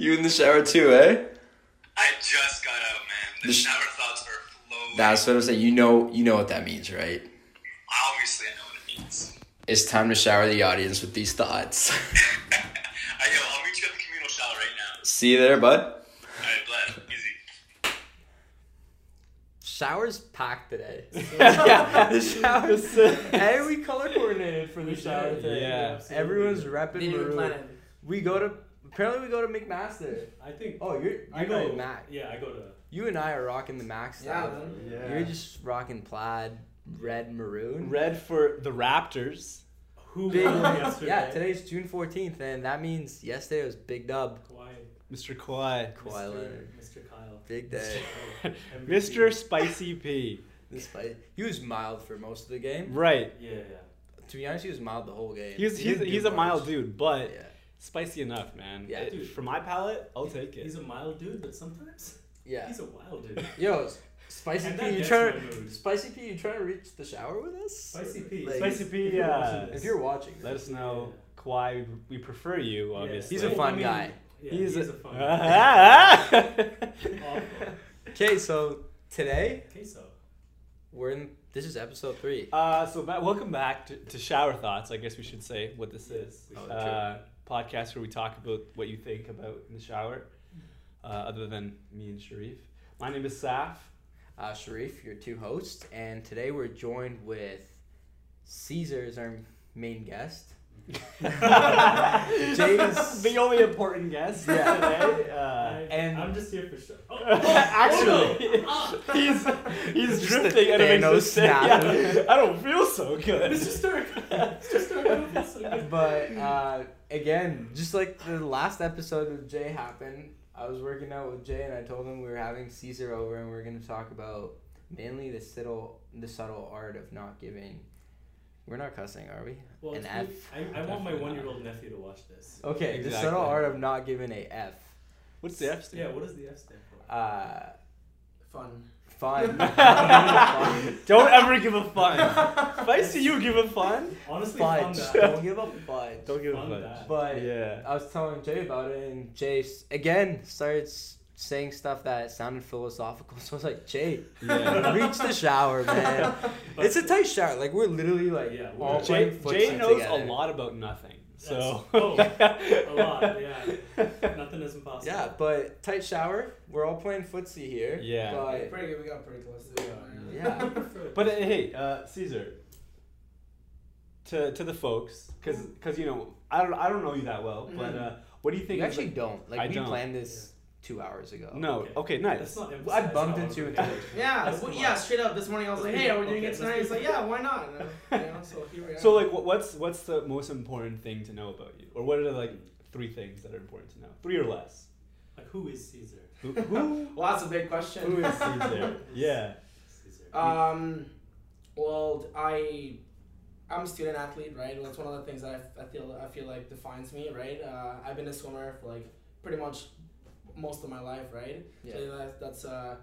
You in the shower too, eh? I just got out, man. The, The sh- shower thoughts are flowing. That's what I'm saying. You know, you know what that means, right? Obviously, I know what it means. It's time to shower the audience with these thoughts. I know. I'll meet you at the communal shower right now. See you there, bud. All right, bless. Easy. Showers packed today. yeah, the showers. This- hey, we color coordinated for the shower did, today. yeah. Everyone's repping Didn't even maroon. plan it. We go to apparently we go to McMaster. I think. Oh, you're I go. go Mac. Yeah, I go to. You and I are rocking the Max Yeah, stuff. Yeah. You're just rocking plaid, red, maroon. Red for the Raptors. Who Big, won yesterday? yeah, today's June 14th, and that means yesterday was Big Dub. Kawhi. Mr. Kawhi. Kawhi Mr. Leonard. Mr. Kyle. Big day. MVP. Mr. Spicy P. This fight, he was mild for most of the game. Right. Yeah, yeah. To be honest, he was mild the whole game. He's He he's, he's a much. mild dude, but Yeah, spicy enough, man. Yeah, It- dude. For my palate, I'll take it. He's a mild dude, but sometimes yeah. he's a wild dude. Yo, Spicy And P, you gets trying. Spicy P, you trying to reach the shower with us? Spicy P. Like, Spicy P, If you're uh, watching this- If you're watching, Let us know, Yeah. Kawhi. We prefer you, Yeah. obviously. He's a fun guy. Yeah, He's, he's, a, a fun guy. Okay, so today Okay, so. we're in. This is episode three. uh, so ba- welcome back to, to Shower Thoughts. I guess we should say what this is. we should. Uh, podcast where we talk about what you think about in the shower, uh, other than me and Sherif. My name is Saif. Uh, Sherif, your two hosts, and today we're joined with Cesar as our main guest. James- the only important guest Yeah. today. Uh, I, and- I'm just here for show. Oh, Actually, oh, he's he's Just drifting the and it makes us snap. yeah, I don't feel so good. Mr. Stark. Mr. Stark. So good. But uh, again, just like the last episode with Jay happened, I was working out with Jay and I told him we were having Cesar over and we are going to talk about mainly the subtle, the subtle art of not giving. We're not cussing, are we? Well, An it's F. good. I, I want my one-year-old nephew to watch this. Okay, the subtle art of not giving a F. What's the F stand? Yeah, what does the F stand for? Uh, Fun. fun. Don't ever give a fun. if I see you give a fun, Honestly, fun fudge. that. Don't give a fudge. don't give a Fun fun. that. But Yeah. I was telling Jay about it, and Jay again started s- saying stuff that sounded philosophical. So I was like, Jay, Yeah. reach the shower, man. But it's a tight shower. Like we're literally like Yeah, all we're- Jay, playing Jay knows together. a lot about nothing. So oh, a lot, yeah. Nothing is impossible. Yeah, but tight shower. We're all playing footsie here. Yeah. But Pretty good. We got pretty close to it. yeah. But uh, hey, uh, Cesar. To to the folks, cause, cause you know I don't I don't know you that well, but uh, what do you think? you actually like- don't. Like I we don't. planned this two hours ago. No. Okay. Okay. Nice. not, I bumped into what you we're in doing. Yeah, well, yeah. Straight up this morning, I was like, "Hey, are we doing okay, it tonight?" let's He's like, "Yeah, why not?" And, you know, so here we are. So like, what's what's the most important thing to know about you, or what are the like three things that are important to know? Three or less. Like, who is Cesar? Who, who, well, that's a big question. who is Cesar? Yeah. Cesar. Um, well, I, I'm a student athlete, right? That's one of the things that I, f- I feel I feel like defines me, right? Uh, I've been a swimmer for like pretty much most of my life, right? Yeah. So that, that's uh,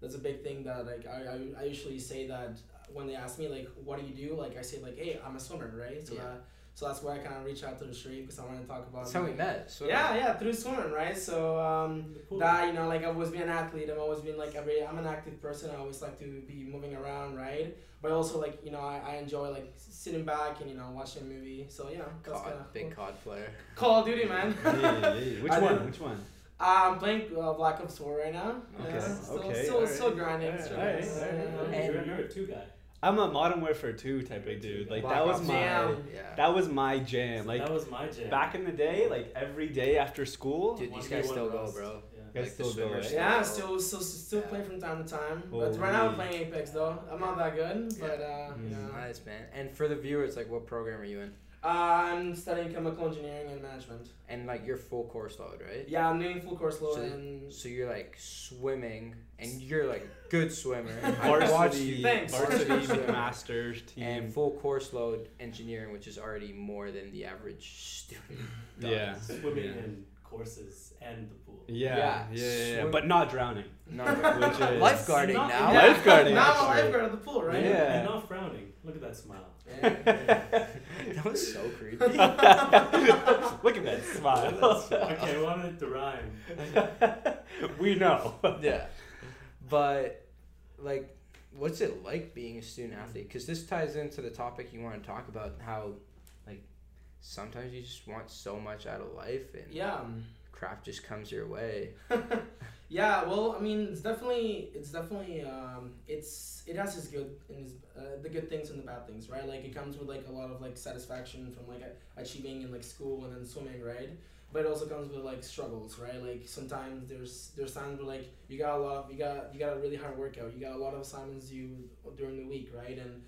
that's a big thing that like I, I, I usually say that when they ask me like what do you do like I say like hey I'm a swimmer right so Yeah. that, so that's why I kind of reach out to the street because I want to talk about That's how we met. So yeah yeah through swimming right so um that you know like I've always been an athlete I've always been like every I'm an active person I always like to be moving around right but also like you know I, I enjoy like sitting back and you know watching a movie so yeah that's Cod, kind of big cod player. Call of Duty man Hey, hey, Which I one? do. Which one? I'm playing uh, Black Ops 4 right now Okay, yeah, still, okay, still, alright. still grinding Alright, still alright, grinding. alright, Yeah. You're, you're a two guy. I'm a Modern Warfare 2 type of dude. Like Black that was Ops. my Damn. Yeah. that was my jam. Like that was my jam. back in the day, like every day after school. Dude, these guys still go, bro. Yeah. Guys Like still go, right? Yeah, still still still still Yeah. play from time to time. But right now I'm playing Apex though. I'm not that good, but uh, you know. Nice man. And for the viewers, like, what program are you in? Uh, I'm studying chemical engineering and management. And like your full course load, right? Yeah, I'm doing full course load So- and So you're like swimming, and you're like a good swimmer. I Varsity, watched you Thanks. varsity masters team. and full course load engineering, which is already more than the average student. does. yeah. Swimming Yeah. and courses and the pool. Yeah, Yeah, yeah, yeah, yeah, but not drowning. No, Which is- lifeguarding Not- now. Yeah. Lifeguarding, Now I'm a actually. lifeguard at the pool, right? Yeah. And not frowning. Look at that smile. that was so creepy. Look at that smile. okay, I wanted it to rhyme. we know. yeah, but like, what's it like being a student athlete? Because this ties into the topic you want to talk about. How, like, sometimes you just want so much out of life, and Yeah. Um, crap just comes your way. Yeah, well, I mean, it's definitely, it's definitely, um, it's, it has its good and its, uh, the good things and the bad things, right? Like it comes with like a lot of like satisfaction from like a- achieving in like school and then swimming, right? But it also comes with like struggles, right? Like sometimes there's there's times where like you got a lot, of, you got you got a really hard workout, you got a lot of assignments due during the week, right? And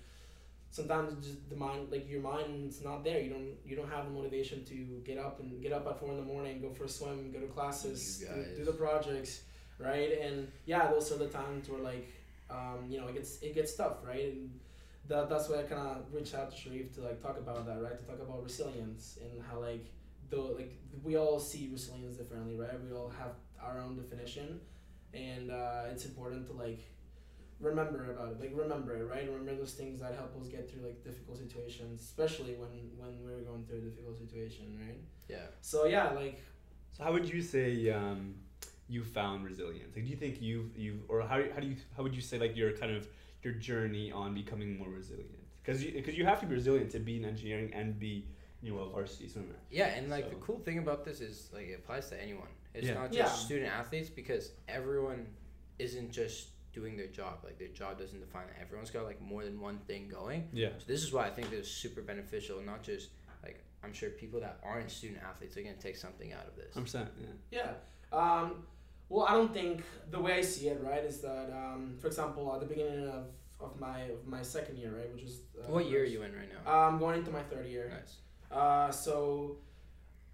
sometimes just the mind like your mind's not there you don't you don't have the motivation to get up and get up at four in the morning go for a swim go to classes do, do the projects right? And yeah those are the times where like um, you know it gets it gets tough right? And that, that's why I kind of reached out to Sherif to like talk about that right? To talk about resilience and how like though like we all see resilience differently right? We all have our own definition. And uh, it's important to like remember about it like remember it right? Remember those things that help us get through like difficult situations especially when when we're going through a difficult situation right? Yeah. so yeah like So how would you say um, you found resilience? Like, do you think you've you've or how, how do you how would you say like your kind of your journey on becoming more resilient? Because you because you have to be resilient to be in engineering and be you know a varsity swimmer. Yeah, and like the cool thing about this is like it applies to anyone. It's Yeah. not just Yeah. student athletes because everyone isn't just doing their job. Like their job doesn't define it. Everyone's got like more than one thing going. Yeah. So this is why I think this is super beneficial. Not just like I'm sure people that aren't student athletes are gonna take something out of this. I'm saying. Yeah. Yeah. Um, well, I don't think the way I see it, right, is that, um, for example, at the beginning of, of my of my second year, right, which is uh, what year are you in right now? I'm going into my third year. nice. Uh, so,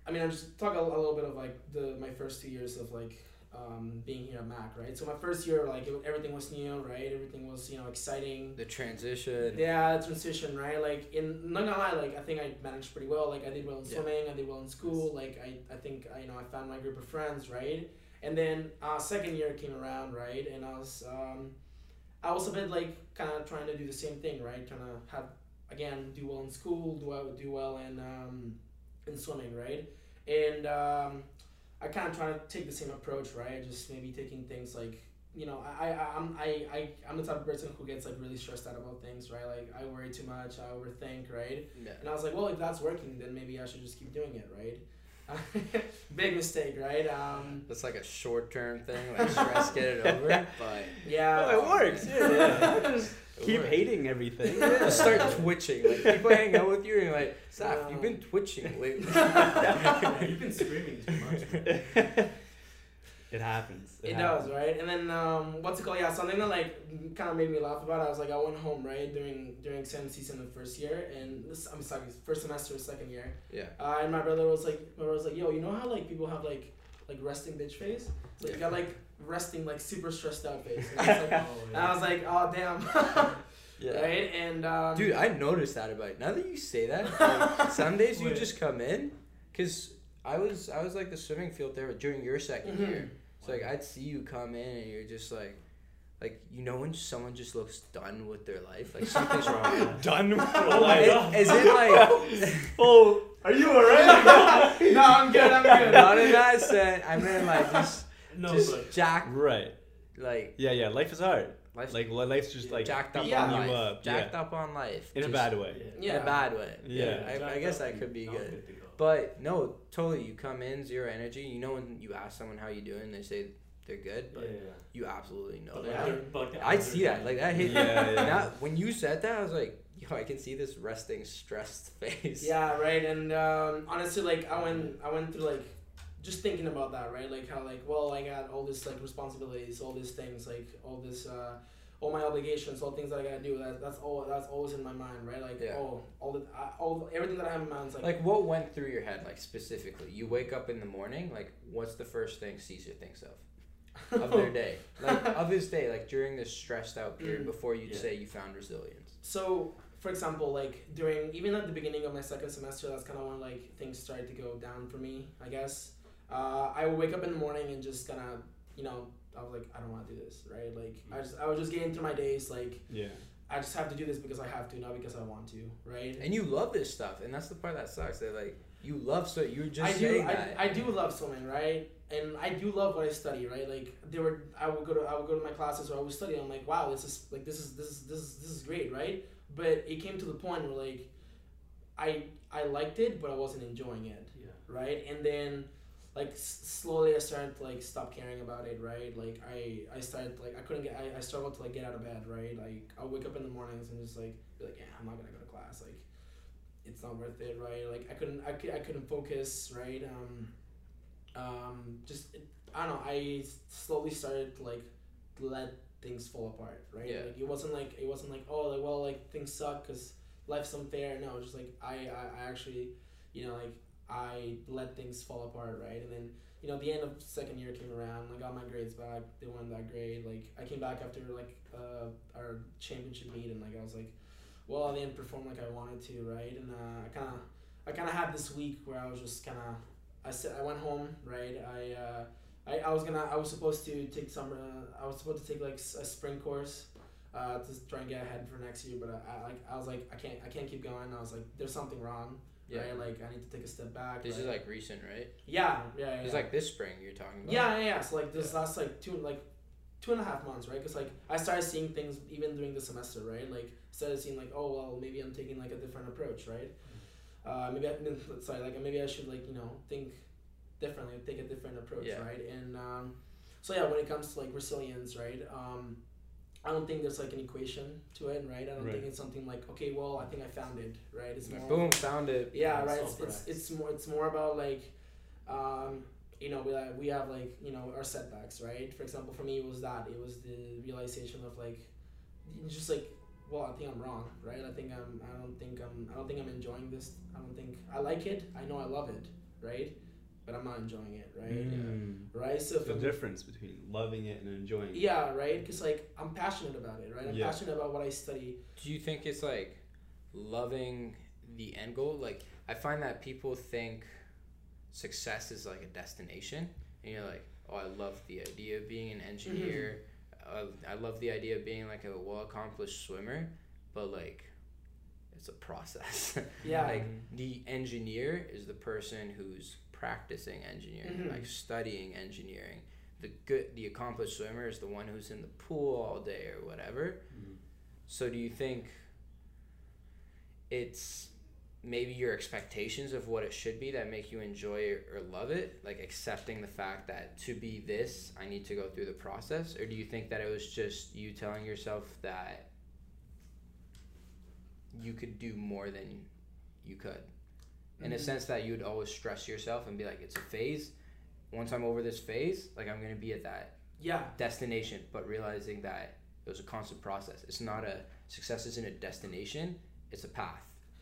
I mean, I'm just talk a, a little bit of like the my first two years of like um, being here at Mac, right. So my first year, like it, everything was new, right. Everything was you know exciting. The transition. Yeah, transition, right? Like in not gonna lie, like I think I managed pretty well. Like I did well in Yeah. swimming, I did well in school. Like I, I think I, you know I found my group of friends, right? And then uh, second year came around, right? And I was um, I was a bit like kind of trying to do the same thing, right? Trying to have again do well in school, do well do well in um, in swimming, right? And um, I kind of try to take the same approach, right? Just maybe taking things like you know, I, I I'm I, I I'm the type of person who gets like really stressed out about things, right? Like I worry too much, I overthink, right? Yeah. And I was like, well, if that's working, then maybe I should just keep doing it, right? Big mistake, right? Um, That's like a short term thing, like stress, get it over. But yeah. Oh, it works. Yeah. yeah. Just It keep works. hating everything. just start twitching. Like people hang out with you and you're like, Saif, Yeah. you've been twitching lately. You've been screaming too much. It happens. It happens. does, right? And then um, what's it called? Yeah, something that like kind of made me laugh about. It, I was like, I went home right during during exam season the first year, and this I'm sorry, first semester, second year. yeah. Uh, and my brother was like, my brother was like, yo, you know how like people have like like resting bitch face? So you got like resting like super stressed out face. And, I was like, Oh, and I was like, oh damn, right? And um, Dude, I noticed that about you. Now that you say that, like, some days you just come in, cause I was I was like the swimming field there during your 2nd Mhm. year. So like I'd see you come in and you're just like, like you know when someone just looks done with their life, like something's wrong. Done with Oh my Is- God. Is it like? Oh, are you alright? no, I'm good. I'm good. Not in that sense. I mean like just No, just but jack right. like Yeah, yeah. Life is hard. life's Like life's just like jacked up Yeah. on beating life. you up. Jacked yeah. up on life. In a bad way. Yeah. In a bad way. Yeah. I, I guess that could be not good. To go. But no, totally. You come in zero energy. You know when you ask someone how you doing, they say they're good, but yeah, yeah. you absolutely know But they're like, but I see that. Like that hit. Yeah, yeah. Now, when you said that, I was like, yo, I can see this resting, stressed face. Yeah, right. And um, honestly, like I went, I went through like just thinking about that, right? Like how like well, I got all this like responsibilities, all these things, like all this, uh, all my obligations, all things that I gotta do. That that's all. That's always in my mind, right? Like Yeah. oh, all the, I, all everything that I have in mind is like, Like what went through your head, like specifically? You wake up in the morning. Like, what's the first thing Cesar thinks of of their day? Like of his day, like during this stressed out period Mm. before you'd Yeah. say you found resilience. So, for example, like during even at the beginning of my second semester, that's kind of when like things started to go down for me, I guess. uh, I would wake up in the morning and just kind of, you know, I was like, I don't want to do this, right? Like, I mm. just, I was just getting through my days, like, Yeah. I just have to do this because I have to, not because I want to, right? And you love this stuff, and that's the part that sucks. That like you love so you were just I do, saying I, that. I do love swimming, right? And I do love what I study, right? Like they were, I would go to, I would go to my classes where I would study. I'm like, wow, this is like this is this is this is this is great, right? But it came to the point where like, I I liked it, but I wasn't enjoying it, Yeah. right? And then like s- slowly I started to like stop caring about it, right? Like I I started like I couldn't get I, I struggled to like get out of bed, right? Like I wake up in the mornings and just like be like yeah I'm not gonna go to class like it's not worth it, right? Like I couldn't I, I couldn't focus, right? Um, um, just it, I don't know. I slowly started to like let things fall apart, right? Yeah. Like it wasn't like it wasn't like oh like well like things suck because life's unfair. No, it's just like I, I I actually you know like I let things fall apart, right? And then you know the end of second year came around. I got my grades back. They weren't that great. Like I came back after like uh, our championship meet, and like I was like, well, I didn't perform like I wanted to, right? And uh, I kind of I kind of had this week where I was just kind of I said I went home, right? I uh, I, I was gonna I was supposed to take some uh, I was supposed to take like a spring course. Uh, to try and get ahead for next year, but I, I like I was like I can't I can't keep going. I was like there's something wrong, yeah. right? Like I need to take a step back. This right? is like recent, right? yeah yeah yeah. It's like this spring you're talking about. Yeah, yeah, yeah. So like this last like two like two and a half months, right? Because like I started seeing things even during the semester, right? Like started seeing like oh well maybe I'm taking like a different approach, right? Uh, maybe I, sorry like maybe I should like you know think differently, take a different approach, Yeah. right? And um, so yeah, when it comes to like resilience, right? Um, I don't think there's like an equation to it, right? I don't Right. think it's something like okay, well I think I found it, right? It's more Boom, found it. yeah Yeah, right? it's, it's it's more it's more about like um you know we like we have like you know our setbacks right? For example for me it was that. It was the realization of like just like well i think i'm wrong right? I think i'm i don't think i'm i don't think i'm enjoying this. I don't think i like it. I know i love it right but i'm not enjoying it right Mm. right so The I'm- difference between loving it and enjoying it. yeah right because like i'm passionate about it right i'm Yeah. passionate about what i study Do you think it's like loving the end goal? Like I find that people think success is like a destination, and you're like, oh, I love the idea of being an engineer. Uh, I love the idea of being like a well accomplished swimmer, but like it's a process. yeah like the engineer is the person who's practicing engineering, Mhm. like studying engineering. The good, the accomplished swimmer is the one who's in the pool all day or whatever. Mhm. So do you think it's maybe your expectations of what it should be that make you enjoy it or love it, like accepting the fact that to be this, I need to go through the process, or do you think that it was just you telling yourself that you could do more than you could? In a Mhm. sense that you would always stress yourself and be like, it's a phase. Once I'm over this phase, like I'm gonna be at that yeah destination, but realizing that it was a constant process. It's not a success isn't a destination, it's a path.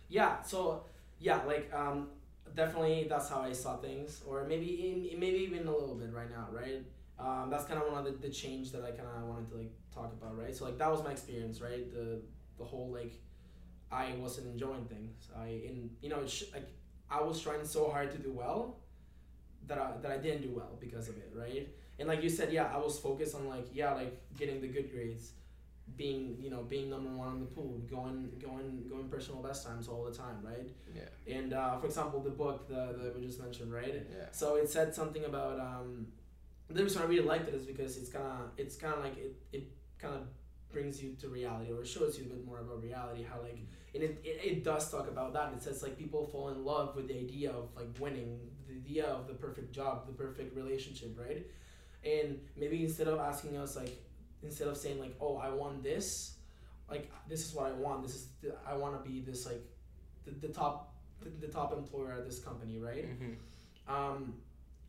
Yeah. So yeah, like um, definitely that's how I saw things, or maybe in, maybe even a little bit right now, right? Um, that's kind of one of the, the change that I kind of wanted to like talk about, right? So like that was my experience, right? The the whole like I wasn't enjoying things. I in you know it's like I was trying so hard to do well that I that I didn't do well because of it, right? And like you said, yeah, I was focused on like yeah, like getting the good grades, being you know being number one in the pool, going going going personal best times all the time, right? Yeah. And uh, for example, the book that, that we just mentioned, right? Yeah. So it said something about um, the reason I really liked it is because it's kind of it's kind of like it, it kind of brings you to reality or shows you a bit more about reality how like and it, it, it does talk about that. It says like people fall in love with the idea of like winning the idea of the perfect job the perfect relationship right? And maybe instead of asking us like instead of saying like oh i want this like this is what i want. This is the, i want to be this like the, the top the, the top employer at this company right? Mm-hmm. um,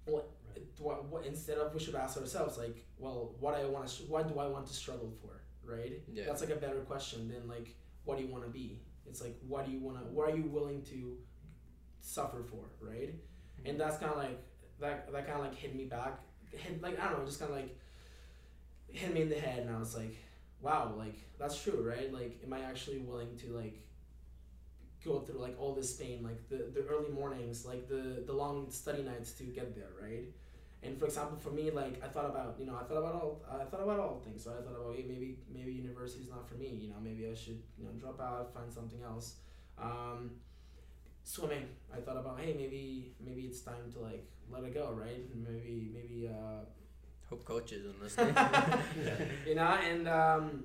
what, what, what instead of we should ask ourselves like, well, what I want to, what do I want to struggle for, right? Yeah. That's like a better question than like, what do you want to be? It's like, what do you want to, what are you willing to suffer for, right? And that's kind of like that. That kind of like hit me back, hit like I don't know, just kind of like hit me in the head, and I was like, wow, like that's true, right? Like, am I actually willing to like go through like all this pain, like the, the early mornings, like the the long study nights to get there, right? And for example, for me, like I thought about, you know, I thought about all, I thought about all things. So I thought about, hey, maybe maybe university is not for me. You know, maybe I should, you know, drop out, find something else. Um, swimming, I thought about, hey, maybe maybe it's time to like let it go, right? Maybe maybe uh, Hope coaches and listening. you know, and um,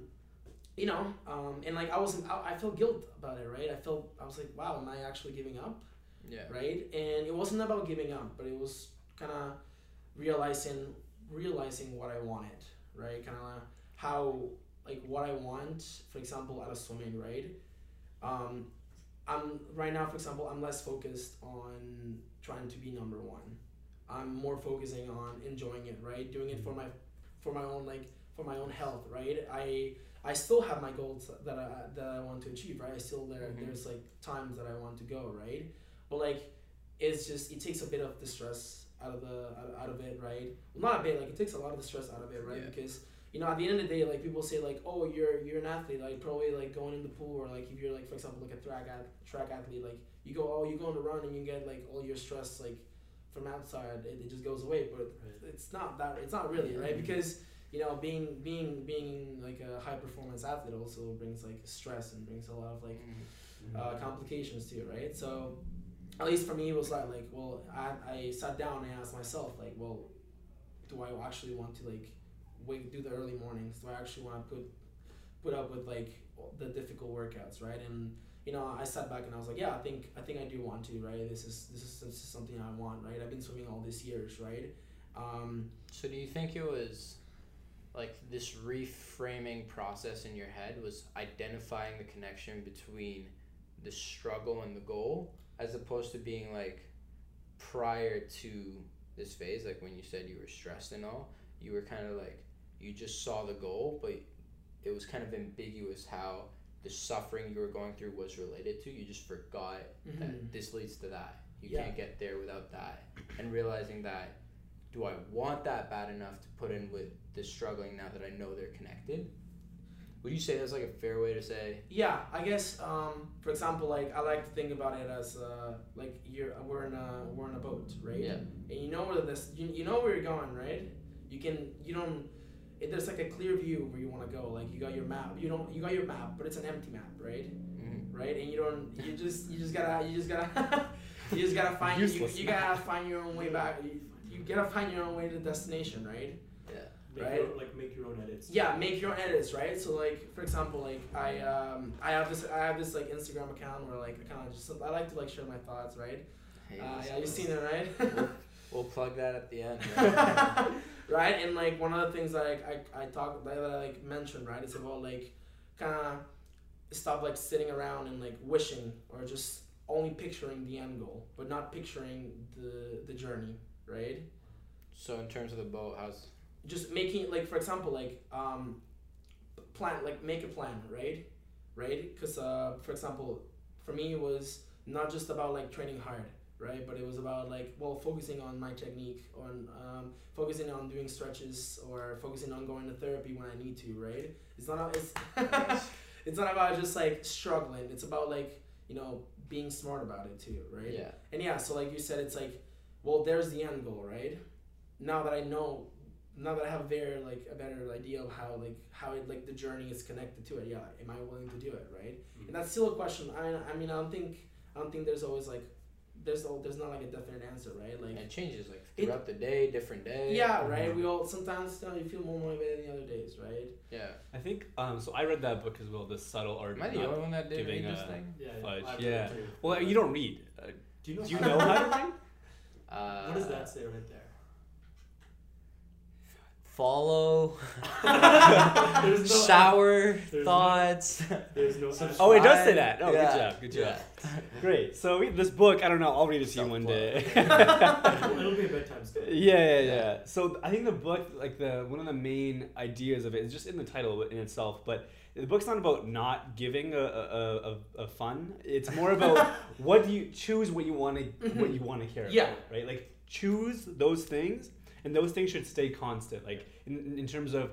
you know, um, and like I wasn't, I, I felt guilt about it, right? I felt, I was like, wow, am I actually giving up, yeah. right? And it wasn't about giving up, but it was kind of realizing, realizing what I wanted, right? Kind of how, like, what I want, for example, out of swimming, right? Um, I'm right now, for example, I'm less focused on trying to be number one. I'm more focusing on enjoying it, right? Doing it for my, for my own like for my own health, right? I I still have my goals that I that I want to achieve, right? I still there. Mhm. There's like times that I want to go, right? But like, it's just it takes a bit of the stress out of the out, out of it, right? Well, not a bit, like it takes a lot of the stress out of it, right? Yeah. Because you know, at the end of the day, like people say, like, oh, you're you're an athlete, like probably like going in the pool, or like if you're like for example like a track ath- track athlete, like you go, oh, you go on the run and you get like all your stress like from outside, it, it just goes away. But it's not that it's not really right because you know being being being like a high performance athlete also brings like stress and brings a lot of like uh, complications too, right? So at least for me, it was like like well, I, I sat down and asked myself like, well, do I actually want to like wake do the early mornings? Do I actually want to put put up with like the difficult workouts, right? And you know, I sat back and I was like, yeah, I think I think I do want to, right? This is this is, this is something I want, right? I've been swimming all these years, right? Um, So do you think it was like this reframing process in your head was identifying the connection between the struggle and the goal as opposed to being like prior to this phase like when you said you were stressed and all you were kind of like you just saw the goal but it was kind of ambiguous how the suffering you were going through was related to you just forgot mhm. that this leads to that. You Yeah. can't get there without that. And realizing that, do I want that bad enough to put in with the struggling now that I know they're connected? Would you say that's like a fair way to say? Yeah, I guess. Um, for example, like I like to think about it as uh, like you're we're in a we're in a boat, right? Yeah. And you know where this you, you know where you're going, right? You can you don't. It, there's like a clear view where you want to go. Like you got your map. You don't you got your map, but it's an empty map, right? Mm-hmm. Right? And you don't. You just you just gotta you just gotta you just gotta find you, you gotta find your own way back. You, you gotta find your own way to the destination, right? Make Right? your, like make your own edits. Yeah, make your own edits, right? So like for example, like I um I have this I have this like Instagram account where like I kind of just I like to like share my thoughts, right? Hey, Uh, yeah, you've seen it, right? We'll plug that at the end. right, and like one of the things that I I, I talk that I like mentioned, right? It's about like kind of stop like sitting around and like wishing or just only picturing the end goal, but not picturing the the journey, right? so in terms of the boat, how's just making like for example like um plan like make a plan right? Right? Because uh for example for me it was not just about like training hard right? But it was about like well focusing on my technique on um, focusing on doing stretches or focusing on going to therapy when i need to right? It's not it's it's not about just like struggling. It's about like you know being smart about it too right? Yeah. and yeah, so like you said, it's like, well, there's the end goal, right? Now that I know, now that I have a very like a better idea of how like how it like the journey is connected to it, yeah, am I willing to do it, right? And that's still a question. I I mean, I don't think I don't think there's always like there's all there's not like a definite answer, right? Like And it changes like It- throughout the day, different day. yeah, right. We all sometimes you, know, you feel more motivated than the other days, right? Yeah. I think um, so. I read that book as well, The Subtle Art. Am I of the Not- only one that did giving read this thing? Yeah. Fudge, I've yeah. read it too. Well, you don't read. Uh, Do you know? do you how- know how to read? Uh, What does that say right there? Follow. There's no- shower there's no- thoughts. There's no. Oh, it does say that. Oh, Yeah, good job. Good job. yeah. Great. So we, this book, I don't know. I'll read it to you one day. It'll, it'll be a bedtime story. Yeah, yeah, Yeah. yeah. So I think the book, like the one of the main ideas of it, is just in the title in itself. But the book's not about not giving a a, a, a fun. It's more about what do you choose what you want to what you want to care Yeah. about, right? Like choose those things, and those things should stay constant. Like in, in terms of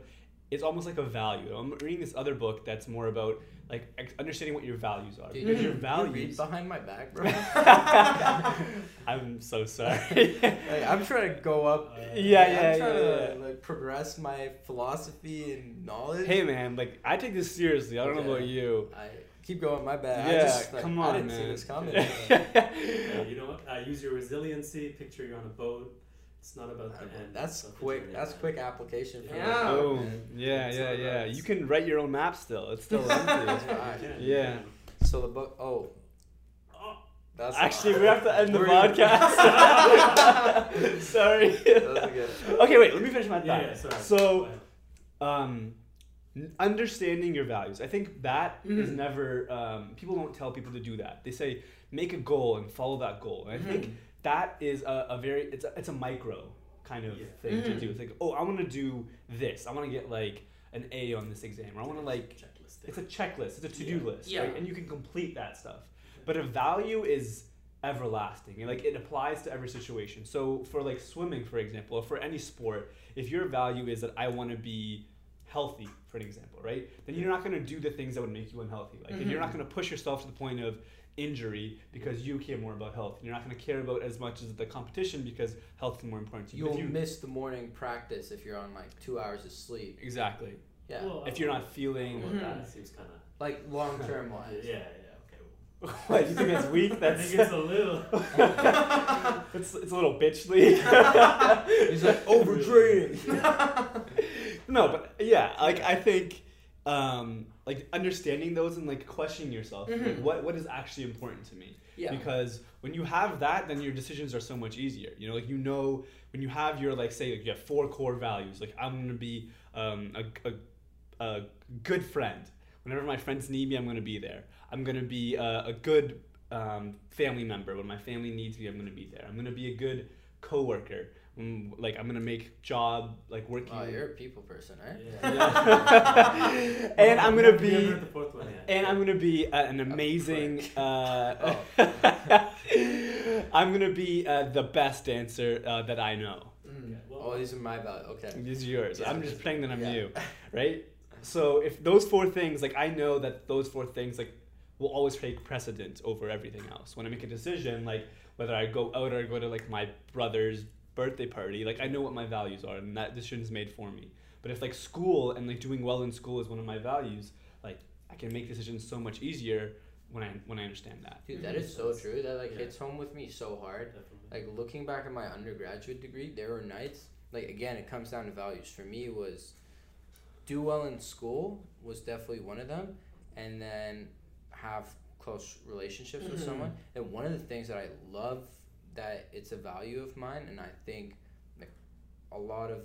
it's almost like a value. I'm reading this other book that's more about like ex- understanding what your values are. Dude, because your you read values. behind my back, bro. I'm so sorry. like, I'm trying to go up. Yeah, like, yeah, I'm trying yeah, to yeah. like progress my philosophy and knowledge. hey man, like I take this seriously. I don't know about you. I keep going. My bad. Yeah, I just, like, come I on, didn't man. see this coming. Yeah, you know what? Uh, use your resiliency. Picture you're on a boat. It's not about the end. That's it's the quick. journey. That's quick application. For Yeah. me. Oh, yeah, yeah, yeah. You can write your own map still. It's still empty. That's Yeah, fine. you can, Yeah. So the book. Oh, that's Actually, we have to end the podcast. Sorry. That was good. okay, wait. Let me finish my thought. yeah, sorry. Go So, um, understanding your values. I think that is Mhm. never. Um, people don't tell people to do that. They say make a goal and follow that goal. And I think that is a, a very. It's a, it's a micro kind of Yeah. thing to Mhm. do. It's like, oh, I want to do this. I want to get like an A on this exam, or I want to like checklist. it's a checklist. It's a to-do Yeah. list, Yeah. right? And you can complete that stuff. But a value is everlasting, and like it applies to every situation. So for like swimming, for example, or for any sport, if your value is that I want to be healthy, for an example, right? Then you're not going to do the things that would make you unhealthy. Like if you're not going to push yourself to the point of injury because you care more about health. You're not going to care about as much as the competition because health is more important to you. You'll you miss the morning practice if you're on like two hours of sleep. exactly. Yeah, Well, If you're not feeling well, that seems kind of. like long term wise. yeah, yeah. Okay. what you think that's weak? I That's think it's a little. it's, it's a little bitch league. He's like overtraining. no, but yeah, like I think um, like understanding those and like questioning yourself, like Mhm. what what is actually important to me? Yeah. Because when you have that, then your decisions are so much easier. You know, like you know when you have your like say like you have four core values. Like I'm gonna be um, a, a a good friend. Whenever my friends need me, I'm gonna be there. I'm gonna be a, a good um, family member. When my family needs me, I'm gonna be there. I'm gonna be a good coworker. Mm, like I'm gonna make job like working. Oh, you're a people person, right? Yeah. Yeah. and I'm gonna be heard the fourth one yet. and I'm gonna be uh, an amazing. Uh, I'm gonna be uh, the best dancer uh, that I know. Mm. Well, Oh, these are my values. Okay. These are yours. Yeah. I'm just playing that I'm Yeah. you, right? So if those four things, like I know that those four things, like will always take precedent over everything else. When I make a decision, like whether I go out or I go to like my brother's birthday party, like I know what my values are, and that decision is made for me. But if like school and like doing well in school is one of my values, like I can make decisions so much easier when I when I understand that. Dude, that is so true. That like yeah. hits home with me so hard. Definitely. Like looking back at my undergraduate degree, there were nights. Like again, it comes down to values. For me, it was do well in school was definitely one of them, and then have close relationships with Mhm. someone. And one of the things that I love that it's a value of mine, and I think like a lot of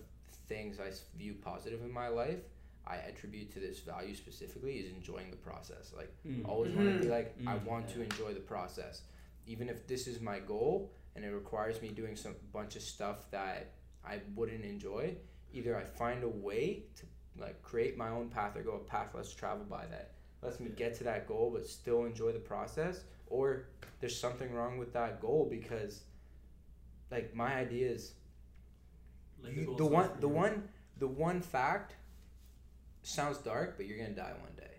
things I view positive in my life, I attribute to this value specifically is enjoying the process. Like Mm. always want to be like I Mm. want to enjoy the process, even if this is my goal and it requires me doing some bunch of stuff that I wouldn't enjoy. Either I find a way to like create my own path or go a path less traveled by that lets me get to that goal but still enjoy the process, or there's something wrong with that goal because like my idea is you- the one the one the one fact sounds dark but you're gonna die one day.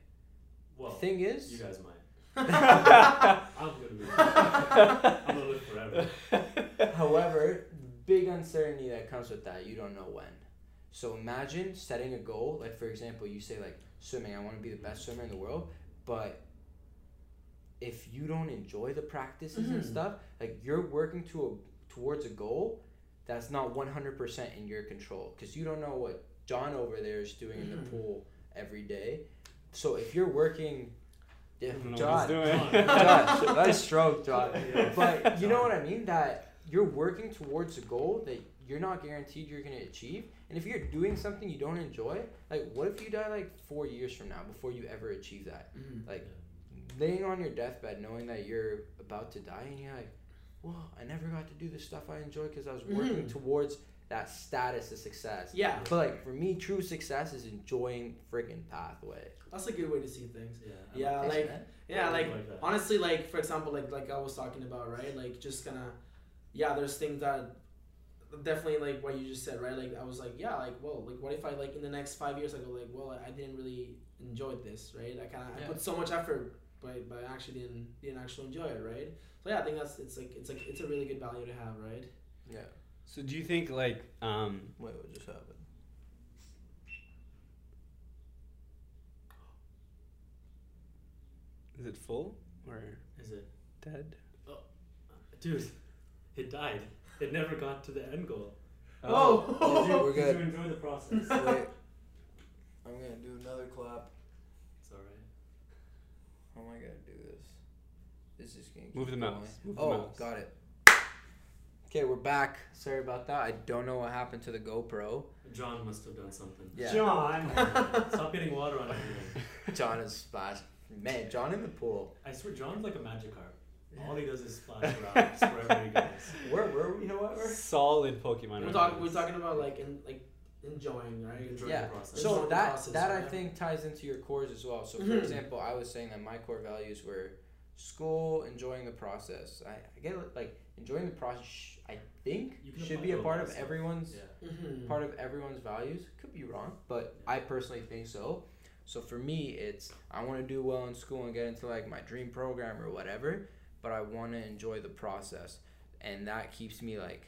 Well, the thing is you guys might. I'm gonna be. I'm gonna live forever. However, big uncertainty that comes with that, you don't know when. So imagine setting a goal, like for example, you say like swimming, I want to be the best swimmer in the world, but if you don't enjoy the practices and Mhm. stuff, like you're working to a towards a goal that's not 100% in your control because you don't know what John over there is doing in the Mhm. pool every day. So if you're working yeah, what John. John, nice stroke, John. Yeah. But you know what I mean? That you're working towards a goal that you're not guaranteed you're gonna achieve. And if you're doing something you don't enjoy, like what if you die like four years from now before you ever achieve that? Mhm. Like laying on your deathbed knowing that you're about to die and you're like, well, I never got to do the stuff I enjoy because I was working Mhm. towards that status of success. Yeah, But like for me, true success is enjoying friggin' pathway. that's a good way to see things. Yeah. I Yeah, Thanks, like man. yeah, I like like honestly, like for example, like like I was talking about, right? Like just gonna, yeah, there's things that definitely like what you just said, right? Like I was like, yeah, like well, like what if I like in the next five years I go like, well, I didn't really enjoy this, right? I kind of Yeah. I put so much effort, but but I actually didn't didn't actually enjoy it, right? So yeah, I think that's it's like it's like it's a really good value to have, right? Yeah. So do you think like um Wait, what just happened? is it full or Is it? dead? Oh, dude, it died. It never got to the end goal. Oh, Did you- we're Did good. you enjoy the process? Wait. I'm gonna do another clap. It's alright. How am I gonna do this? This is gonna Move keep the going. mouse. Move the oh, mouse. got it. Okay, we're back. Sorry about that. I don't know what happened to the GoPro. John must have done something. Yeah. John! Stop getting water on everything. John is splash. Man, John in the pool. I swear, John's like a Magikarp. All he does is splash around wherever he goes. Where were we, however? Solid Pokemon. we're talking we're talking about like in like enjoying, right? Enjoy Yeah. the process. So Enjoying that process, that I think ties into your cores as well. So for Mhm. example, I was saying that my core values were school, enjoying the process. I, I get it, like enjoying the process. I think You should be a part of stuff. everyone's Yeah. Mm-hmm. part of everyone's values. Could be wrong, but I personally think so. So for me, it's I want to do well in school and get into like my dream program or whatever, but I want to enjoy the process, and that keeps me like,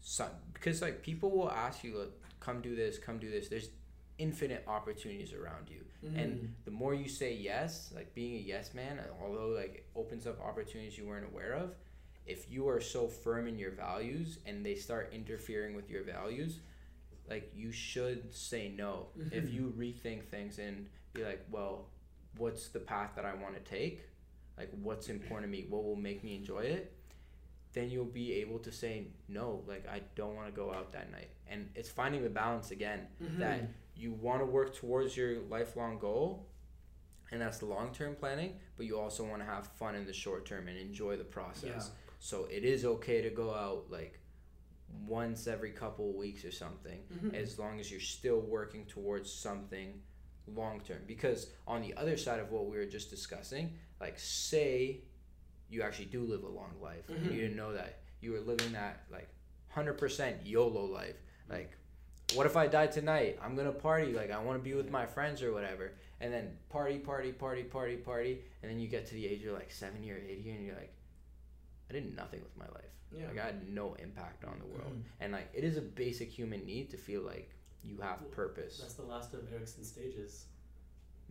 some because like people will ask you, like, come do this, come do this. There's infinite opportunities around you, Mm-hmm. and the more you say yes, like being a yes man, although like it opens up opportunities you weren't aware of, if you are so firm in your values and they start interfering with your values, like you should say no. If Mhm. you rethink things and be like, well, what's the path that I want to take? Like what's important to me? What will make me enjoy it? Then you'll be able to say no. Like I don't want to go out that night. And it's finding the balance again Mm-hmm. that you want to work towards your lifelong goal and that's the long-term planning but you also want to have fun in the short term and enjoy the process so it is okay to go out like once every couple of weeks or something Mhm. as long as you're still working towards something long term because on the other side of what we were just discussing like say you actually do live a long life and Mhm. you didn't know that you were living that like 100% yolo life like what if i die tonight? I'm gonna party. Like i want to be with my friends or whatever. And then party party party party party. And then you get to the age of like 70 or 80 and you're like i did nothing with my life. Yeah. like i had no impact on the world. Mhm. and like it is a basic human need to feel like you have Well, purpose. That's the last of Erikson's stages.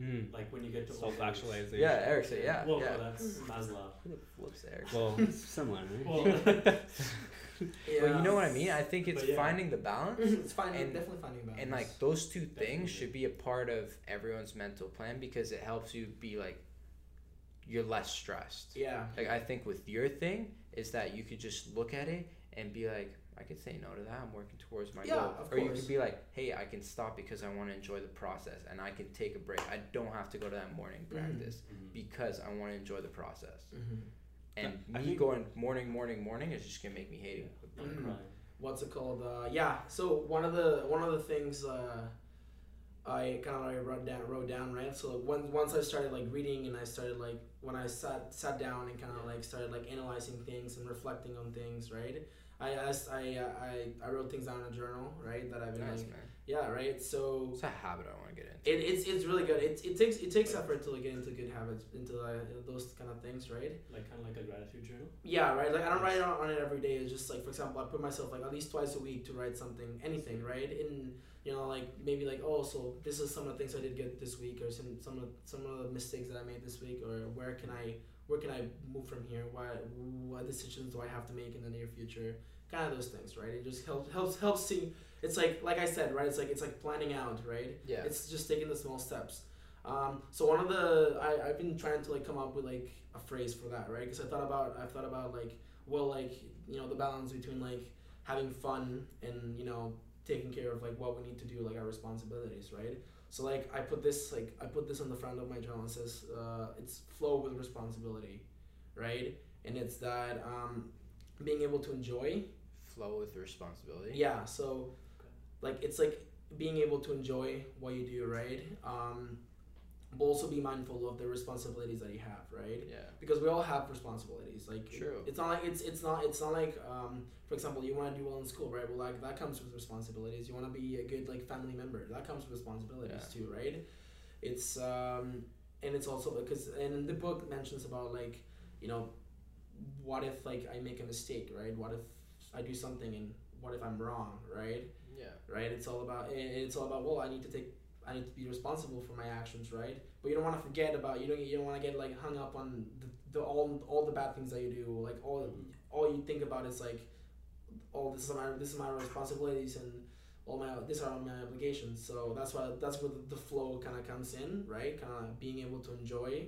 Mm. Like when you get to. Self-actualization. yeah eric said yeah Well, yeah no, that's Maslow. Who the flips eric Well, similar, right? Well, Yeah. but you know what i mean i think it's yeah. finding the balance. It's finding And- definitely finding the balance. and like those two Definitely. things should be a part of everyone's mental plan because it helps you be like you're less stressed yeah. like i think with your thing is that you could just look at it and be like i could say no to that i'm working towards my Yeah, goal of or you course. could be like hey i can stop because i want to enjoy the process and i can take a break i don't have to go to that morning Mhm. practice Mhm. because i want to enjoy the process Mm-hmm. and I me think- going morning morning morning is just gonna make me hate it I'm Mhm. crying. what's it called? Uh, yeah. So one of the one of the things uh, I kind of like wrote down wrote down right. So like, once once I started like reading and I started like when I sat sat down and kind of like started like analyzing things and reflecting on things right. I asked I uh, I I wrote things down in a journal right that I've been nice like man yeah right. So it's a habit i want to get into it, it's it's really good. It, it takes it takes effort to like get into good habits into uh, those kind of things right. Like kind of like a gratitude journal. Yeah, right. Like I don't write on, on it every day. It's just like, for example, I put myself like at least twice a week to write something, anything, right? In you know, like maybe like oh, so this is some of the things I did get this week, or some some of some of the mistakes that I made this week, or where can I where can I move from here? Why what decisions do I have to make in the near future? Kind of those things, right? It just helps helps helps see. It's like like I said, right? It's like it's like planning out, right? yeah It's just taking the small steps. Um, so one of the I I've been trying to like come up with like a phrase for that, right? Because I thought about I've thought about like well like you know the balance between like having fun and you know taking care of like what we need to do like our responsibilities, right? So like I put this like I put this on the front of my journal. It says uh, it's flow with responsibility, right? And it's that um, being able to enjoy flow with responsibility yeah, so like it's like being able to enjoy what you do, right? Um, but also be mindful of the responsibilities that you have, right? Yeah. Because we all have responsibilities. Like True. it's not like it's it's not it's not like um for example you want to do well in school, right? Well, like that comes with responsibilities. You want to be a good like family member. That comes with responsibilities Yeah. too, right? It's um and it's also because and the book mentions about like you know what if like I make a mistake, right? What if I do something and what if I'm wrong, right? Yeah. right? It's all about it's all about well, I need to take I need to be responsible for my actions, right? But you don't want to forget about you don't you don't want to get like hung up on the, the all all the bad things that you do. Like all all you think about is like oh this is my this is my responsibilities and all my these are all my obligations. So that's why that's where the, the flow kind of comes in, right? Kind of being able to enjoy.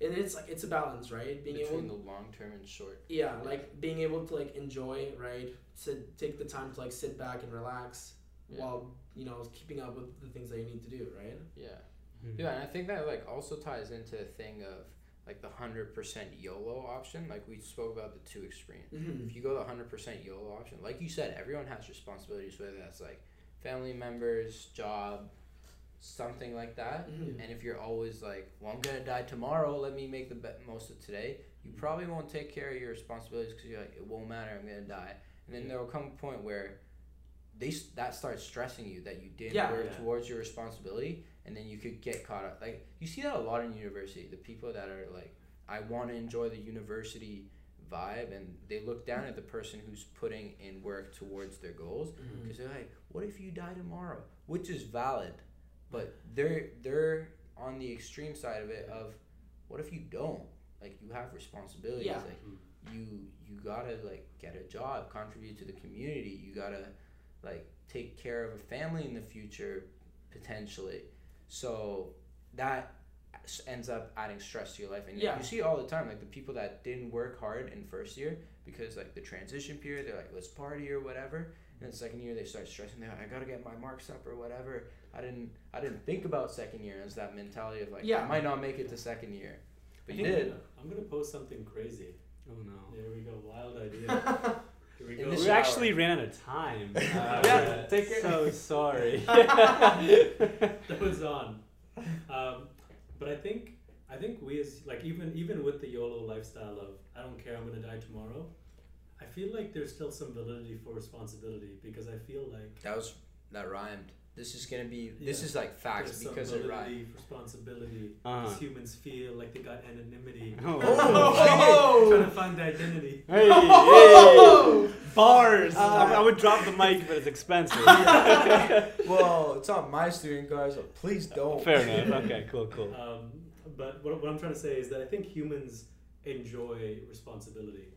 And it's like it's a balance, right? Being able Between the long term and short. yeah like being able to like enjoy right sit take the time to like sit back and relax Yeah. while you know keeping up with the things that you need to do right Yeah. Mhm. Yeah, and I think that like also ties into a thing of like the hundred percent YOLO option. Like we spoke about the two extremes. mm-hmm. If you go the hundred percent YOLO option, like you said, everyone has responsibilities, whether that's like family members, job, something like that. Mhm. And if you're always like, well, I'm gonna die tomorrow, let me make the be- most of today, you probably won't take care of your responsibilities because you're like, it won't matter, I'm gonna die. And then there will come a point where they that starts stressing you that you didn't Yeah. work Yeah. towards your responsibility, and then you could get caught up. Like you see that a lot in university. The people that are like, I want to enjoy the university vibe, and they look down at the person who's putting in work towards their goals Mm-hmm. because they're like, "What if you die tomorrow?" Which is valid, but they're they're on the extreme side of it of, "What if you don't?" Like you have responsibilities. Yeah. Like you you gotta like get a job, contribute to the community. You gotta like take care of a family in the future potentially. So that ends up adding stress to your life, and Yeah. you see it all the time. Like the people that didn't work hard in first year because like the transition period, they're like let's party or whatever. And then second year they start stressing. They're like, I gotta get my marks up or whatever. I didn't I didn't think about second year. It's that mentality of like Yeah. I might not make it to second year, but I you think did. I'm gonna post something crazy. Oh no. There we go. Wild idea. Here we In go. the We actually ran out of time. Uh, Yeah, take it. So sorry. that was on. Um, but I think I think we as like even even with the YOLO lifestyle of I don't care I'm gonna die tomorrow, I feel like there's still some validity for responsibility because I feel like That was that rhymed. This is gonna be. This is like facts there's because it validity, rhymed. responsibility. Uh-huh. Because humans feel like they got anonymity. Oh. Trying to find identity. Hey, hey, bars. Uh, I, I would drop the mic, but it's expensive. well, it's on my student guys, so please don't. Fair enough. Okay, cool, cool. Um, but what, what I'm trying to say is that I think humans enjoy responsibility.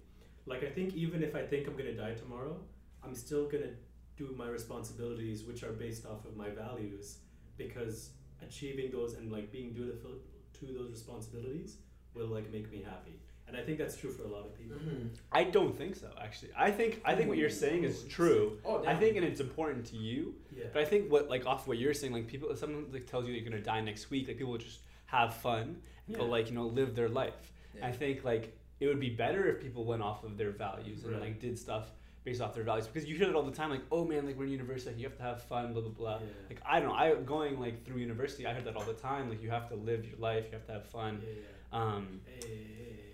Like I think even if I think I'm gonna die tomorrow, I'm still gonna do my responsibilities, which are based off of my values, because achieving those and like being dutiful to those responsibilities will like make me happy. And I think that's true for a lot of people. Mm-hmm. I don't think so. Actually, I think I think what you're saying is true. Oh, I think and it's important to you. Yeah. But I think what like off what you're saying, like people, if someone like tells you you're gonna die next week, like people would just have fun, Yeah. but like you know live their life. Yeah. I think like it would be better if people went off of their values and Right. like did stuff based off their values because you hear it all the time like oh man like we're in university you have to have fun blah blah blah Yeah. like I don't know I going like through university I heard that all the time like you have to live your life you have to have fun Yeah, yeah. um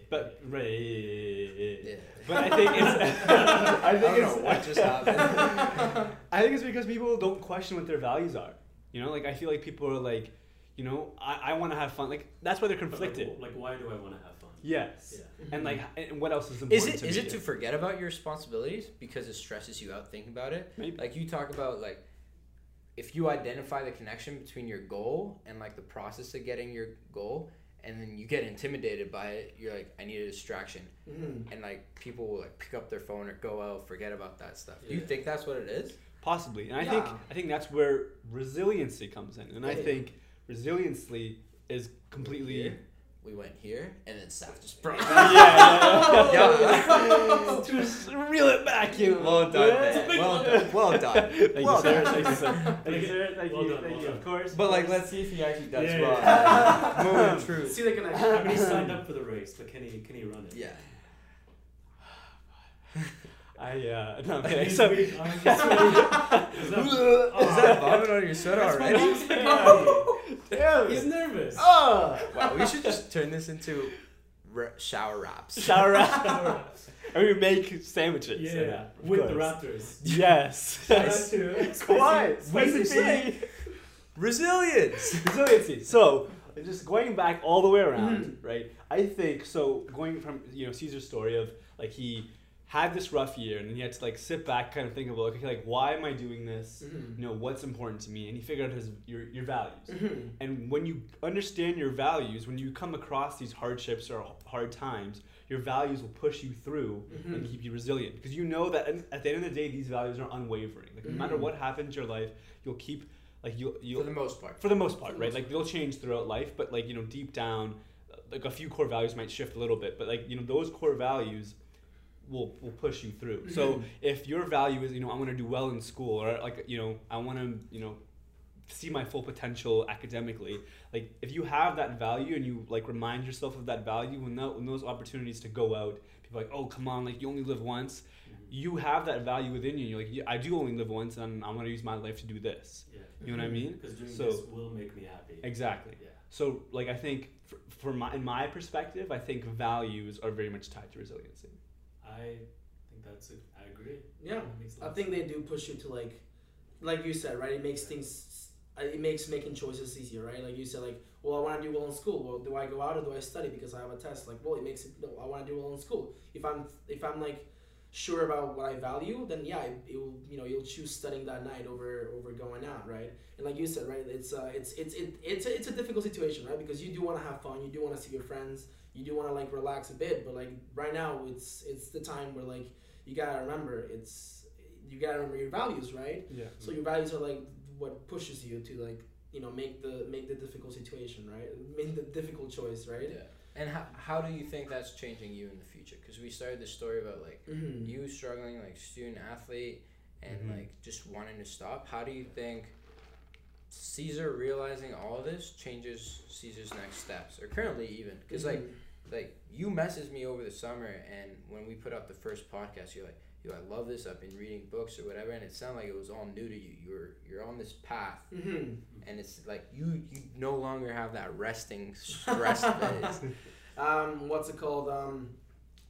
but hey. right Yeah. but I think it's I think don't it's know what just happened. I think it's because people don't question what their values are. You know, like I feel like people are like, you know, I, I want to have fun. Like that's why they're But, like, conflicted. Like, why do I want to have fun? Yes. Yeah. And like, and what else is Is important it to is me? it to forget about your responsibilities because it stresses you out thinking about it? Maybe. Like you talk about like if you identify the connection between your goal and like the process of getting your goal and then you get intimidated by it, you're like, I need a distraction. Mm-hmm. And like people will like pick up their phone or go out, forget about that stuff. Do you think that's what it is? Possibly, and I think I think that's where resiliency comes in, and I think resiliency is completely. Here, we went here and then Saif just broke. yeah, yeah, Yeah. Just reel it back, you. Well done, man. Well done. Well done. Thank Well you, sir. done. Thank you, sir. Thank you, sir. Thank Well you. done, Thank well you. done. Of course. But like, let's see if he actually does Yeah, well. yeah. Moment of truth. See like, connection. I mean, he signed up for the race, but can he can he run it? Yeah. I uh no I'm He's kidding. So weak. Oh, he's sweaty. Is that vomit on your soda That's my already? Mom's spaghetti. Damn He's nervous. Oh. Wow, we should just turn this into ra- shower wraps. Shower Shower out. wraps. and we make sandwiches. Yeah, and- of with the. Raptors. Yes. Shout yes. to Quiet. Spicy Spicy Pig. pig. Resilience. resiliency. So just going back all the way around, Mhm. right? I think so. Going from you know Cesar's story of like he had this rough year and then he had to like sit back, kind of think about okay, like why am I doing this? Mhm. You know what's important to me, and he figured out his your your values. Mhm. And when you understand your values, when you come across these hardships or hard times, your values will push you through and Mhm. keep you resilient because you know that at the end of the day, these values are unwavering. Like no matter Mhm. what happens in your life, you'll keep like you'll you'll For the most part. for the most part, the right? most Like they'll change throughout life, but like you know, deep down, like a few core values might shift a little bit, but like you know, those core values will will push you through. So Mhm. if your value is you know I want to do well in school, or like you know I want to you know see my full potential academically, like if you have that value and you like remind yourself of that value when that when those opportunities to go out, people are like oh come on, like you only live once. You have that value within you. You're like, yeah, I do only live once, and I'm, I'm gonna use my life to do this. Yeah. You know what I mean? Because doing So- this will make me happy. Exactly. Yeah. So, like, I think for, for my in my perspective, I think values are very much tied to resiliency. I think that's it. I agree. Yeah, That makes a I think they do push you to like, like you said, right? It makes things, uh, it makes making choices easier, right? Like you said, like, well, I want to do well in school. Well, do I go out or do I study because I have a test? Like, well, it makes it. No, I want to do well in school. If I'm, if I'm like, sure about what I value, then yeah, it, it will, you know, you'll choose studying that night over over going out, right? And like you said, right? It's uh, it's it's it, it's a, it's a difficult situation, right? Because you do want to have fun, you do want to see your friends, you do want to like relax a bit, but like right now, it's it's the time where like you gotta remember it's you gotta remember your values, right? Yeah. So your values are like what pushes you to like you know make the make the difficult situation right, make the difficult choice, right? Yeah. And how, how do you think that's changing you in the future? Because we started this story about like Mm-hmm. you struggling like student athlete and Mhm. like just wanting to stop. How do you think Cesar realizing all this changes Cesar's next steps or currently even? Because Mm-hmm. like you messaged me over the summer and when we put up the first podcast you're like yo i love this i've been reading books or whatever and it sounded like it was all new to you you're you're on this path Mm-hmm. and it's like you you no longer have that resting stress phase um, what's it called? Um,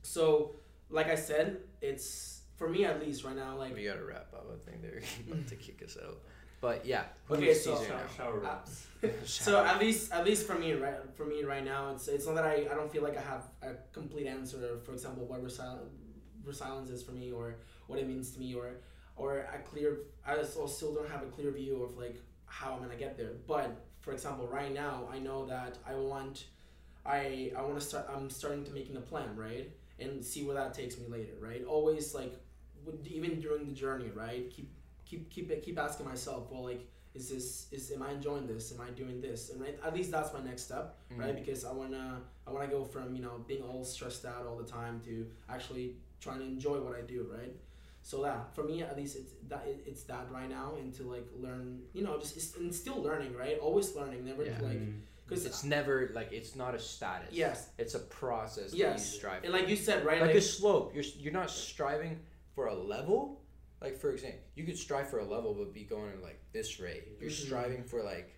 so like I said, it's for me at least right now. Like we gotta wrap up i think they're about to kick us out but yeah Okay, who's so- Cesar Shower, now? shower Uh, so at least at least for me right for me right now it's it's not that I, I don't feel like I have a complete answer for example what resil- resilience is for me or what it means to me or or a clear I still don't have a clear view of like how I'm gonna get there. But for example right now I know that I want I I want to start I'm starting to making a plan right and see where that takes me later right? Always like even during the journey right? Keep keep keep keep asking myself well like is this is am I enjoying this? Am I doing this? And right, at least that's my next step, right? Mhm. Because I wanna I wanna go from you know being all stressed out all the time to actually trying to enjoy what I do, right? So that for me at least it's that it's that right now and to like learn you know just it's, and still learning right always learning never Yeah. like Mm. because it's never like it's not a status yes it's a process that Yes. you strive and for. like you said right like like, a slope. You're you're not striving for a level. Like for example, you could strive for a level but be going at like this rate. You're Mhm. striving for like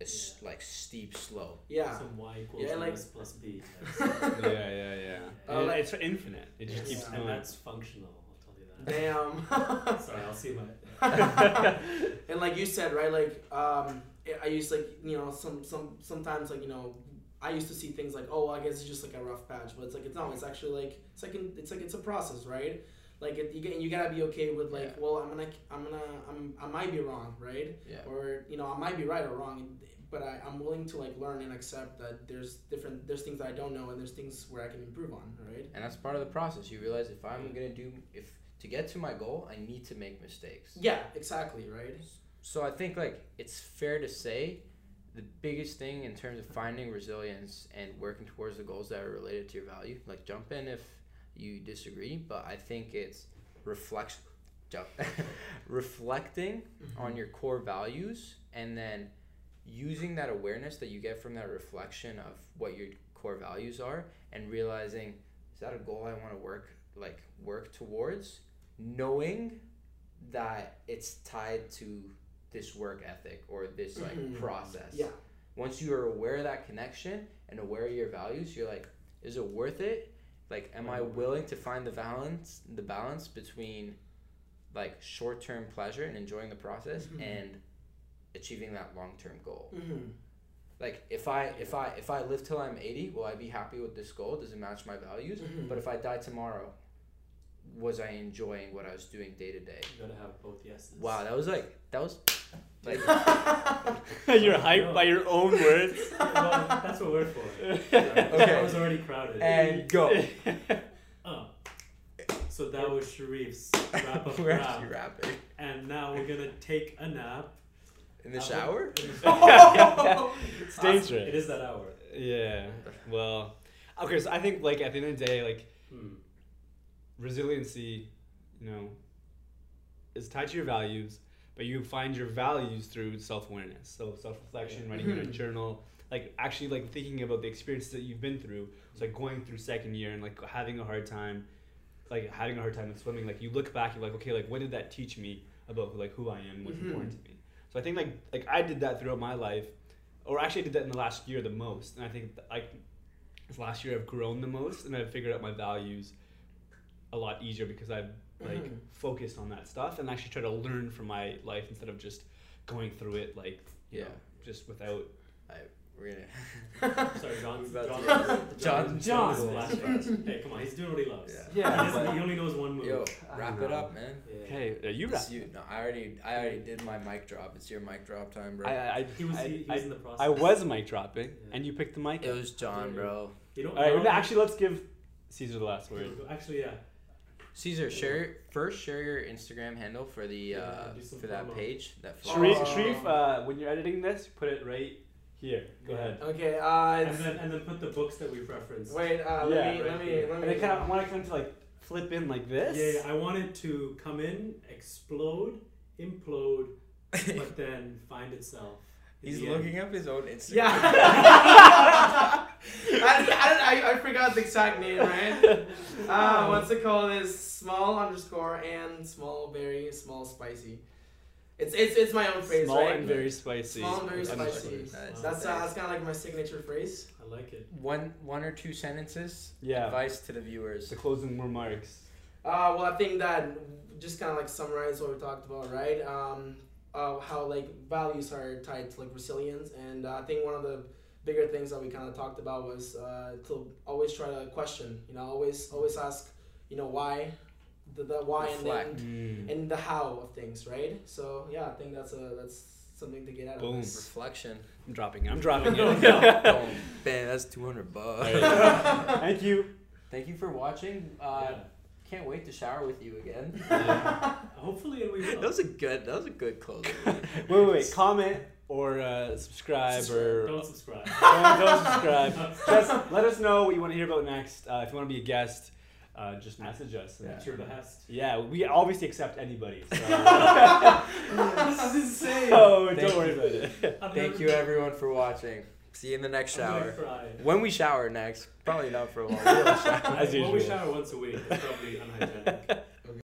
a s- like steep slope. yeah Some y equals Yeah, like- ms plus b. yeah, yeah, yeah. Uh, And like- it's infinite. It just Yes, keeps and going. that's functional. I'll tell you that. damn Sorry, I'll see my. and like you said, right? Like um, I- I used like you know some some sometimes like you know I used to see things like oh I guess it's just like a rough patch, but it's like it's no, it's actually like it's like an, it's like it's a process, right? Like it, you get you gotta be okay with like Yeah. well I'm gonna I'm gonna I'm I might be wrong, right? Yeah. Or you know I might be right or wrong, but I, I'm willing to like learn and accept that there's different there's things that I don't know and there's things where I can improve on, right? And that's part of the process. You realize if I'm gonna do if to get to my goal, I need to make mistakes. Yeah, exactly, right? So I think like it's fair to say the biggest thing in terms of finding resilience and working towards the goals that are related to your value. Like jump in if you disagree, but I think it's reflection reflecting on your core values and then using that awareness that you get from that reflection of what your core values are and realizing is that a goal I want to work like work towards knowing that it's tied to this work ethic or this like Mhm. process. Yeah. Once you are aware of that connection and aware of your values, you're like, is it worth it? Like, am I willing to find the balance, the balance between like short term pleasure and enjoying the process Mhm. and achieving that long term goal? Mm-hmm. Like, if I if I if I live till I'm eighty, will I be happy with this goal? Does it match my values? Mhm. But if I die tomorrow, was I enjoying what I was doing day to day? You gotta have both yeses. Wow, that was like that was like You're hyped by your own words. well, that's what we're for. Okay. I was already crowded. and go. Oh. So that was Sherif's wrap up We're rap. actually rapping And now we're gonna take a nap. in the shower. it is- it's dangerous. It is that hour. Yeah. Well, okay. So I think like at the end of the day, like Hmm. resiliency, you know, is tied to your values, but you find your values through self awareness. So self reflection, writing in a Mhm. journal, like actually like thinking about the experiences that you've been through. It's like going through second year and like having a hard time, like having a hard time with swimming. Like you look back, you're like, okay, like what did that teach me about like who I am, what's Mhm. important to me. So I think like like I did that throughout my life, or actually I did that in the last year the most. And I think like this last year I've grown the most, and I've figured out my values a lot easier because I've like Mhm. focused on that stuff and actually try to learn from my life instead of just going through it like you Yeah. know, just without We're gonna. Sorry, John's, We're John, John, John, John- Hey, come on, he's doing what he loves. Yeah. Yeah, He, doesn't- but- he only knows one move. Yo, wrap it up, man. Yeah. hey uh, you It's rap you. No, I already, I already did my mic drop. It's your mic drop time, bro. I, I, I, He was, I, he, he I, was in the process. I was mic dropping Yeah. and you picked the mic it was John, bro. You don't all right actually let's give Cesar the last word Actually, yeah. Cesar, share first. Share your Instagram handle for the uh, do for that promo. page. That Sherif, Oh. Sherif uh, when you're editing this put it right here go Yeah. ahead Okay. Uh, And then, and then put the books that we've referenced. wait. Uh, Yeah, let me. right Let me. here. Let and me. I kind of I want to kind of like flip in like this Yeah, yeah, I want it to come in, explode, implode, but then find itself. He's the looking end. up his own Instagram. Yeah. Forgot the exact name, right? Uh, what's it called? Is small underscore and small very small spicy. It's it's it's my own phrase, small right? and very spicy Small and very Underscore. spicy. Nice. That's uh, that's kind of like my signature phrase. I like it. One, one or two sentences. Yeah. Advice to the viewers. the closing remarks Uh, well, I think that just kind of like summarize what we talked about, right? Um, uh, how like values are tied to like resilience, and uh, I think one of the bigger things that we kind of talked about was uh, to always try to question. You know, always always ask, you know, why, the, the why and Reflect. then Mm. and the how of things, right? So yeah, I think that's a that's something to get out Boom. of this. Reflection. I'm dropping it I'm dropping it oh, man, that's two hundred bucks. Alright. thank you Thank you for watching. Uh, Yeah. Can't wait to shower with you again. Hopefully, we that was a good. That was a good closing. wait, wait, wait. Comment or uh, subscribe or Don't subscribe. don't, don't subscribe. Just let us know what you want to hear about next. Uh, if you want to be a guest, uh, just message us. At your behest. Yeah, we obviously accept anybody. So, this is insane. so Thank don't worry you. about it. I've Thank you everyone for watching. See you in the next shower. When we shower next, probably not for a while. We'll shower. As Well, we shower once a week. That's probably unhygienic.